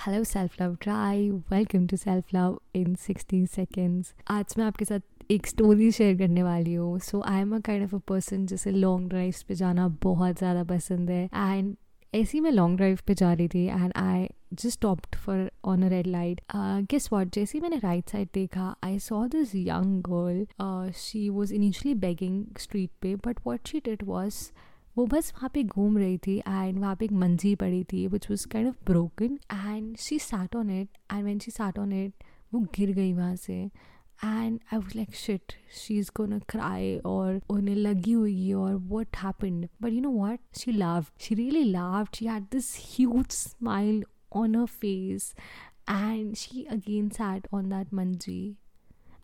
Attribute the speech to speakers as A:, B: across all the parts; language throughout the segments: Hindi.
A: Hello self love tribe welcome to self love in 60 seconds आज मैं आपके साथ एक स्टोरी शेयर करने वाली हूँ. So I am a kind of a person जिसे लॉन्ग ड्राइव्स पे जाना बहुत ज़्यादा पसंद है. एंड ऐसी मैं लॉन्ग ड्राइव पे जा रही थी and I just stopped for on a red light guess what जैसे ही मैंने राइट साइड देखा I saw this young girl she was initially begging street पे but what she did was वो बस वहाँ पे घूम रही थी एंड वहाँ पे एक मंजी पड़ी थी which was kind of broken and she sat on it and when she sat on it वो गिर गई वहाँ से and I was like shit she is gonna cry और उन्हें लगी हुई और what happened but you know what she love she really love she had this huge smile on her face and she again sat on that manji.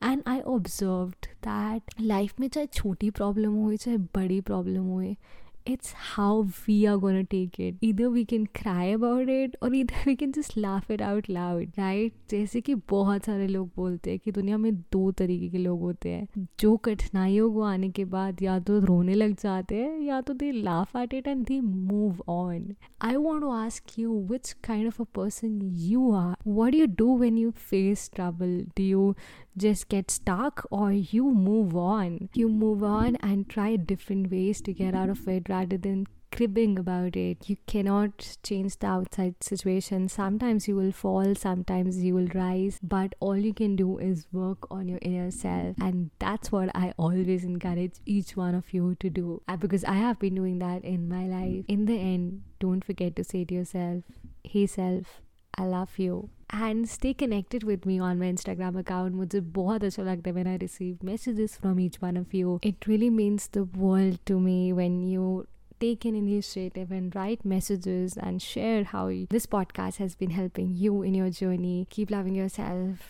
A: And I observed that life में चाहे छोटी प्रॉब्लम हुई चाहे बड़ी प्रॉब्लम हो it's how we are going to take it. Either we can cry about it or either we can just laugh it out loud, right? जैसे कि बहुत सारे लोग बोलते हैं कि दुनिया में दो तरीके के लोग होते हैं जो कठिनाइयों को आने के बाद या तो रोने लग जाते हैं या तो they laugh at it and they move on I want to ask you which kind of a person are. What do you do when you face trouble? Do you just get stuck or you move on? You move on and try different ways to get out of it rather than cribbing about it. You cannot change the outside situation. Sometimes you will fall, sometimes you will rise, but all you can do is work on your inner self. And that's what I always encourage each one of you to do because I have been doing that in my life. In the end, don't forget to say to yourself, Hey, self, I love you. And stay connected with me on my Instagram account. मुझे बहुत अच्छा लगता है when I receive messages from each one of you. It really means the world to me when you take an initiative and write messages and share how this podcast has been helping you in your journey. Keep loving yourself.